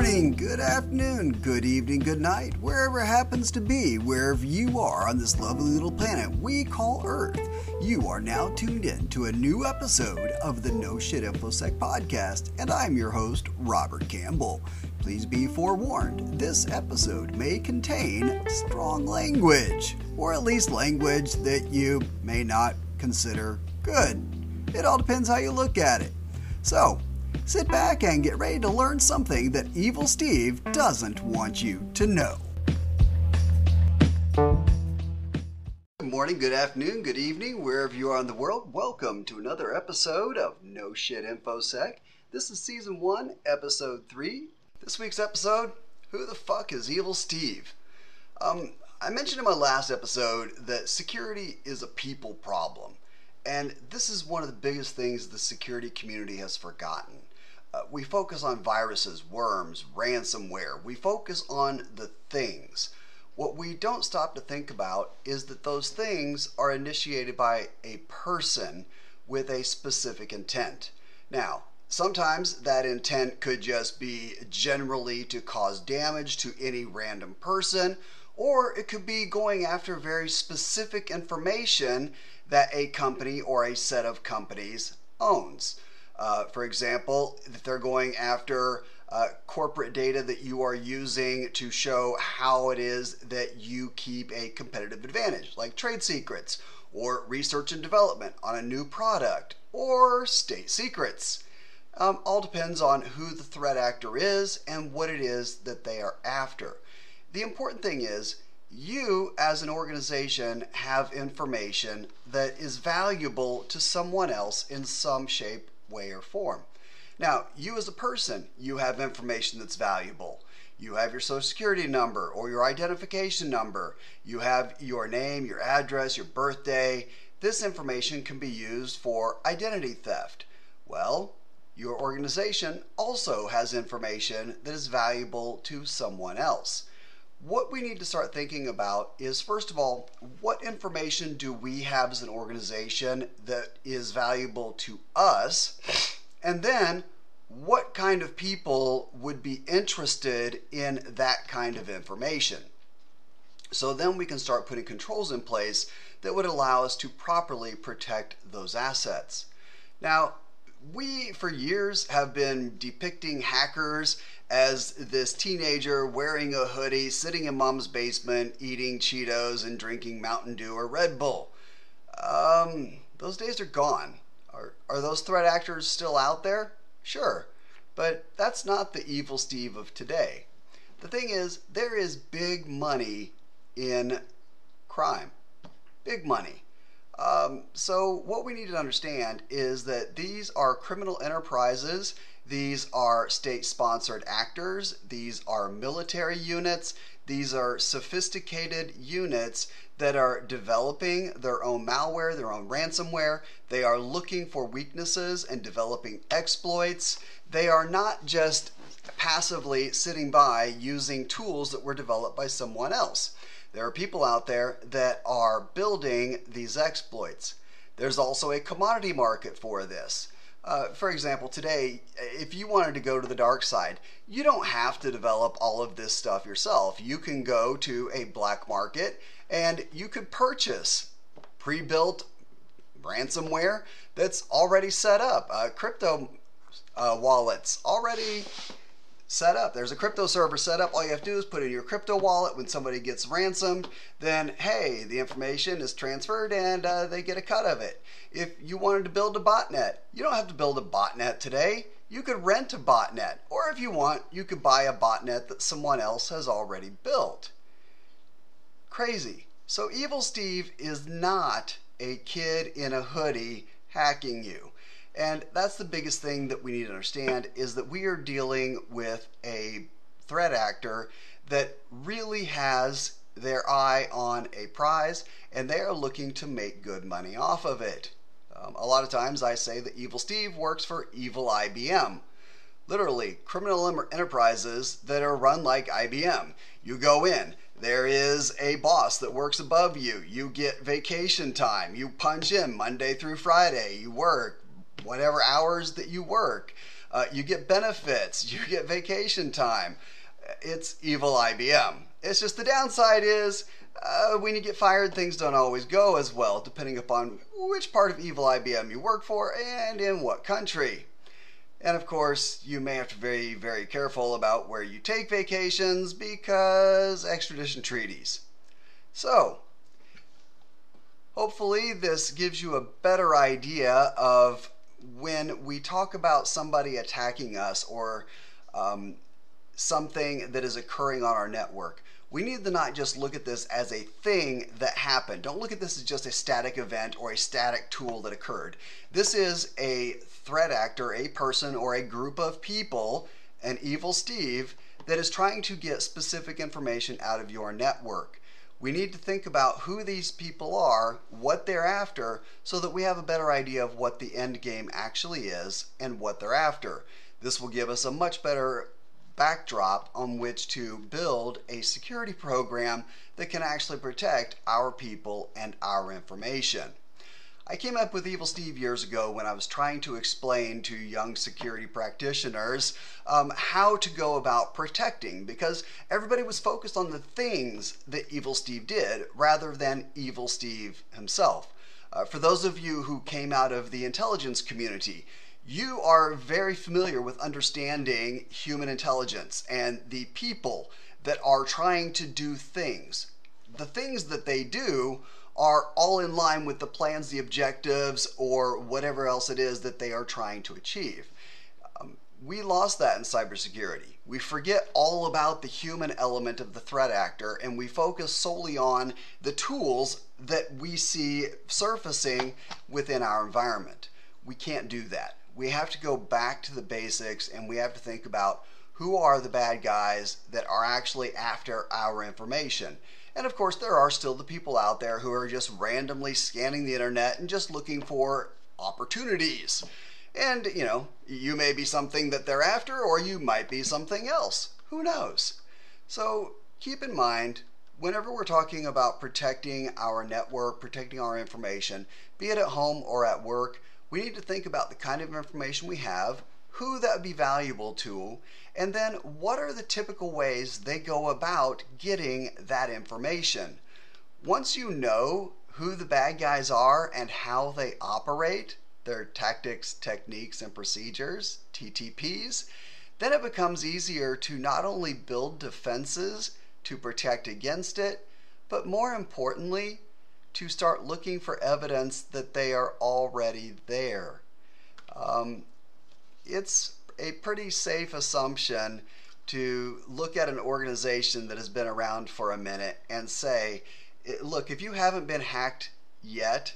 morning, good afternoon, good evening, good night, wherever it happens to be, wherever you are on this lovely little planet we call Earth. You are now tuned in to a new episode of the No Shit InfoSec podcast, and I'm your host, Robert Campbell. Please be forewarned, this episode may contain strong language, or at least language that you may not consider good. It all depends how you look at it. So, sit back and get ready to learn something that Evil Steve doesn't want you to know. Good morning, good afternoon, good evening, wherever you are in the world. Welcome to another episode of No Shit InfoSec. This is season one, episode three. This week's episode Who the fuck is Evil Steve? Um, I mentioned in my last episode that security is a people problem. And this is one of the biggest things the security community has forgotten. Uh, we focus on viruses, worms, ransomware. We focus on the things. What we don't stop to think about is that those things are initiated by a person with a specific intent. Now, sometimes that intent could just be generally to cause damage to any random person, or it could be going after very specific information that a company or a set of companies owns. Uh, for example, if they're going after uh, corporate data that you are using to show how it is that you keep a competitive advantage, like trade secrets or research and development on a new product or state secrets. Um, all depends on who the threat actor is and what it is that they are after. The important thing is you as an organization have information that is valuable to someone else in some shape, way, or form. Now, you as a person, you have information that's valuable. You have your social security number or your identification number. You have your name, your address, your birthday. This information can be used for identity theft. Well, your organization also has information that is valuable to someone else what we need to start thinking about is first of all, what information do we have as an organization that is valuable to us? And then, what kind of people would be interested in that kind of information? So then we can start putting controls in place that would allow us to properly protect those assets. Now, we for years have been depicting hackers as this teenager wearing a hoodie, sitting in mom's basement, eating Cheetos and drinking Mountain Dew or Red Bull. Um, those days are gone. Are, are those threat actors still out there? Sure. But that's not the evil Steve of today. The thing is, there is big money in crime. Big money. Um, so, what we need to understand is that these are criminal enterprises, these are state sponsored actors, these are military units, these are sophisticated units that are developing their own malware, their own ransomware. They are looking for weaknesses and developing exploits. They are not just passively sitting by using tools that were developed by someone else. There are people out there that are building these exploits. There's also a commodity market for this. Uh, for example, today, if you wanted to go to the dark side, you don't have to develop all of this stuff yourself. You can go to a black market and you could purchase pre built ransomware that's already set up, uh, crypto uh, wallets already set up. There's a crypto server set up. All you have to do is put in your crypto wallet. When somebody gets ransomed, then hey, the information is transferred and uh, they get a cut of it. If you wanted to build a botnet, you don't have to build a botnet today. You could rent a botnet, or if you want, you could buy a botnet that someone else has already built. Crazy. So Evil Steve is not a kid in a hoodie hacking you. And that's the biggest thing that we need to understand is that we are dealing with a threat actor that really has their eye on a prize and they are looking to make good money off of it. Um, a lot of times I say that Evil Steve works for Evil IBM. Literally, criminal enterprises that are run like IBM. You go in, there is a boss that works above you. You get vacation time. You punch in Monday through Friday. You work whatever hours that you work. Uh, you get benefits, you get vacation time. It's evil IBM. It's just the downside is uh, when you get fired, things don't always go as well, depending upon which part of evil IBM you work for and in what country. And of course, you may have to be very, very careful about where you take vacations because extradition treaties. So, hopefully, this gives you a better idea of when we talk about somebody attacking us or um, something that is occurring on our network. We need to not just look at this as a thing that happened. Don't look at this as just a static event or a static tool that occurred. This is a threat actor, a person or a group of people, an evil Steve, that is trying to get specific information out of your network. We need to think about who these people are, what they're after, so that we have a better idea of what the end game actually is and what they're after. This will give us a much better backdrop on which to build a security program that can actually protect our people and our information. I came up with Evil Steve years ago when I was trying to explain to young security practitioners um, how to go about protecting because everybody was focused on the things that Evil Steve did rather than Evil Steve himself. Uh, for those of you who came out of the intelligence community, you are very familiar with understanding human intelligence and the people that are trying to do things. The things that they do are all in line with the plans, the objectives, or whatever else it is that they are trying to achieve. Um, we lost that in cybersecurity. We forget all about the human element of the threat actor and we focus solely on the tools that we see surfacing within our environment. We can't do that we have to go back to the basics and we have to think about who are the bad guys that are actually after our information. And of course, there are still the people out there who are just randomly scanning the internet and just looking for opportunities. And, you know, you may be something that they're after, or you might be something else. Who knows? So keep in mind, whenever we're talking about protecting our network, protecting our information, be it at home or at work, we need to think about the kind of information we have, who that would be valuable to, and then what are the typical ways they go about getting that information. Once you know who the bad guys are and how they operate, their tactics, techniques, and procedures, TTPs, then it becomes easier to not only build defenses to protect against it, but more importantly, to start looking for evidence that they are already there. Um, it's a pretty safe assumption to look at an organization that has been around for a minute and say, eh, look, if you haven't been hacked yet,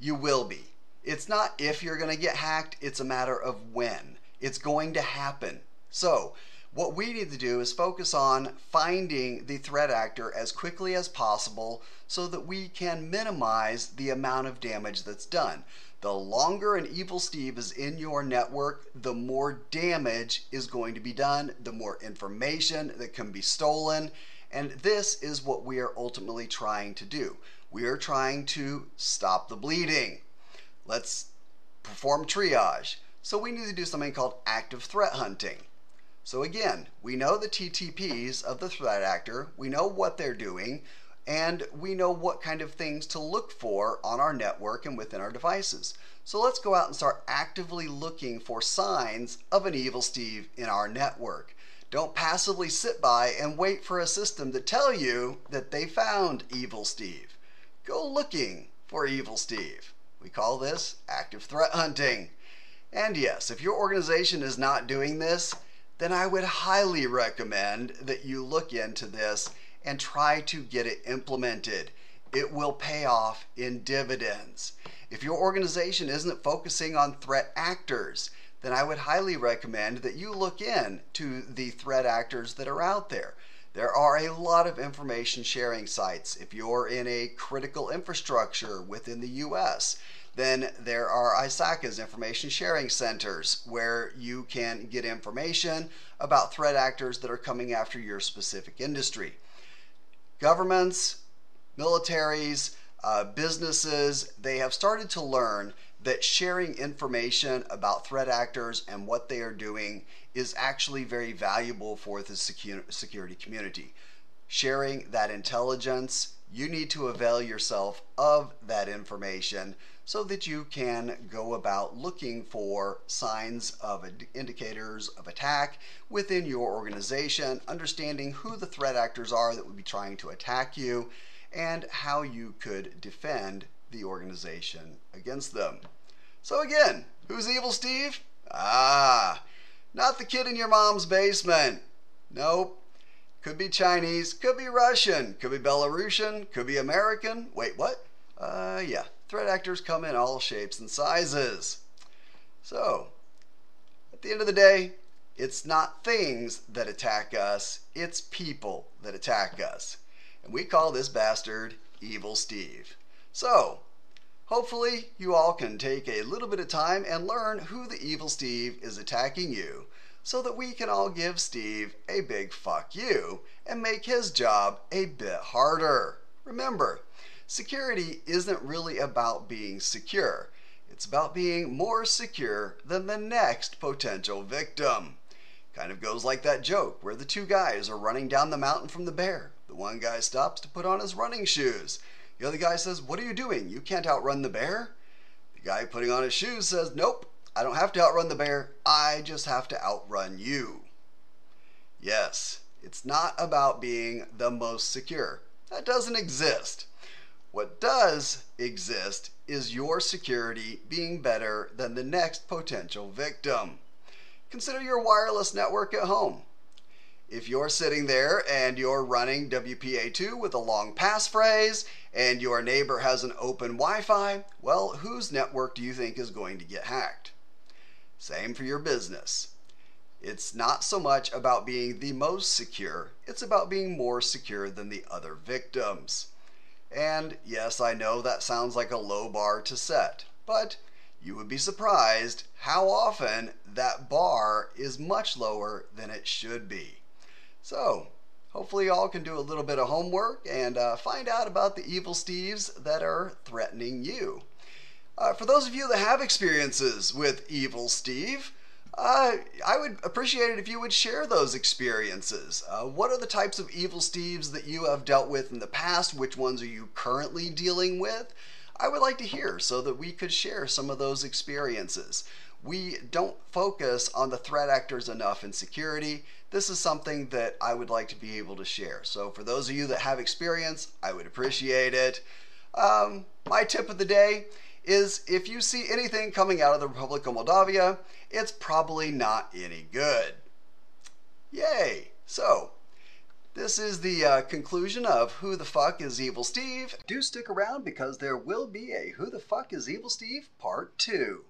you will be. It's not if you're going to get hacked, it's a matter of when. It's going to happen. So, what we need to do is focus on finding the threat actor as quickly as possible so that we can minimize the amount of damage that's done. The longer an evil Steve is in your network, the more damage is going to be done, the more information that can be stolen. And this is what we are ultimately trying to do. We are trying to stop the bleeding. Let's perform triage. So we need to do something called active threat hunting. So again, we know the TTPs of the threat actor, we know what they're doing, and we know what kind of things to look for on our network and within our devices. So let's go out and start actively looking for signs of an evil Steve in our network. Don't passively sit by and wait for a system to tell you that they found evil Steve. Go looking for evil Steve. We call this active threat hunting. And yes, if your organization is not doing this, then I would highly recommend that you look into this and try to get it implemented. It will pay off in dividends. If your organization isn't focusing on threat actors, then I would highly recommend that you look in to the threat actors that are out there. There are a lot of information sharing sites. If you're in a critical infrastructure within the US, then there are ISACs information sharing centers where you can get information about threat actors that are coming after your specific industry. Governments, militaries, uh, businesses, they have started to learn that sharing information about threat actors and what they are doing is actually very valuable for the security community. Sharing that intelligence, you need to avail yourself of that information so that you can go about looking for signs of indicators of attack within your organization, understanding who the threat actors are that would be trying to attack you, and how you could defend the organization against them. So, again, who's Evil Steve? Ah, not the kid in your mom's basement. Nope. Could be Chinese, could be Russian, could be Belarusian, could be American. Wait, what? Uh, yeah, threat actors come in all shapes and sizes. So, at the end of the day, it's not things that attack us, it's people that attack us. And we call this bastard Evil Steve. So, hopefully, you all can take a little bit of time and learn who the Evil Steve is attacking you so that we can all give Steve a big fuck you and make his job a bit harder. Remember, security isn't really about being secure. It's about being more secure than the next potential victim. Kind of goes like that joke where the two guys are running down the mountain from the bear. The one guy stops to put on his running shoes. The other guy says, What are you doing? You can't outrun the bear. The guy putting on his shoes says, Nope, I don't have to outrun the bear. I just have to outrun you. Yes, it's not about being the most secure. That doesn't exist. What does exist is your security being better than the next potential victim. Consider your wireless network at home. If you're sitting there and you're running WPA2 with a long passphrase and your neighbor has an open Wi Fi, well, whose network do you think is going to get hacked? Same for your business. It's not so much about being the most secure, it's about being more secure than the other victims. And yes, I know that sounds like a low bar to set, but you would be surprised how often that bar is much lower than it should be. So, hopefully, y'all can do a little bit of homework and uh, find out about the evil Steves that are threatening you. Uh, for those of you that have experiences with Evil Steve, uh, I would appreciate it if you would share those experiences. Uh, what are the types of evil Steves that you have dealt with in the past? Which ones are you currently dealing with? I would like to hear so that we could share some of those experiences. We don't focus on the threat actors enough in security. This is something that I would like to be able to share. So, for those of you that have experience, I would appreciate it. Um, my tip of the day is if you see anything coming out of the Republic of Moldavia, it's probably not any good. Yay! So, this is the uh, conclusion of Who the Fuck is Evil Steve. Do stick around because there will be a Who the Fuck is Evil Steve Part 2.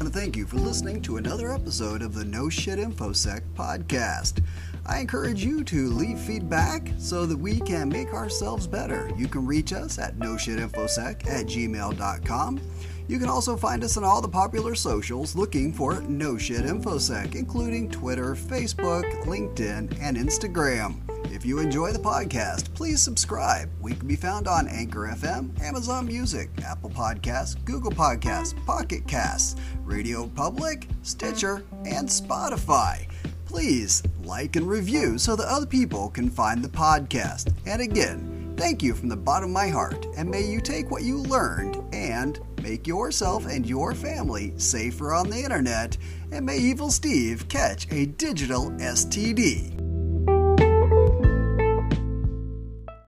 And thank you for listening to another episode of the No Shit InfoSec podcast. I encourage you to leave feedback so that we can make ourselves better. You can reach us at noshitinfosec at gmail.com. You can also find us on all the popular socials looking for No Shit InfoSec, including Twitter, Facebook, LinkedIn, and Instagram. If you enjoy the podcast, please subscribe. We can be found on Anchor FM, Amazon Music, Apple Podcasts, Google Podcasts, Pocket Casts, Radio Public, Stitcher, and Spotify please like and review so that other people can find the podcast. And again, thank you from the bottom of my heart, and may you take what you learned and make yourself and your family safer on the internet, and may Evil Steve catch a digital STD.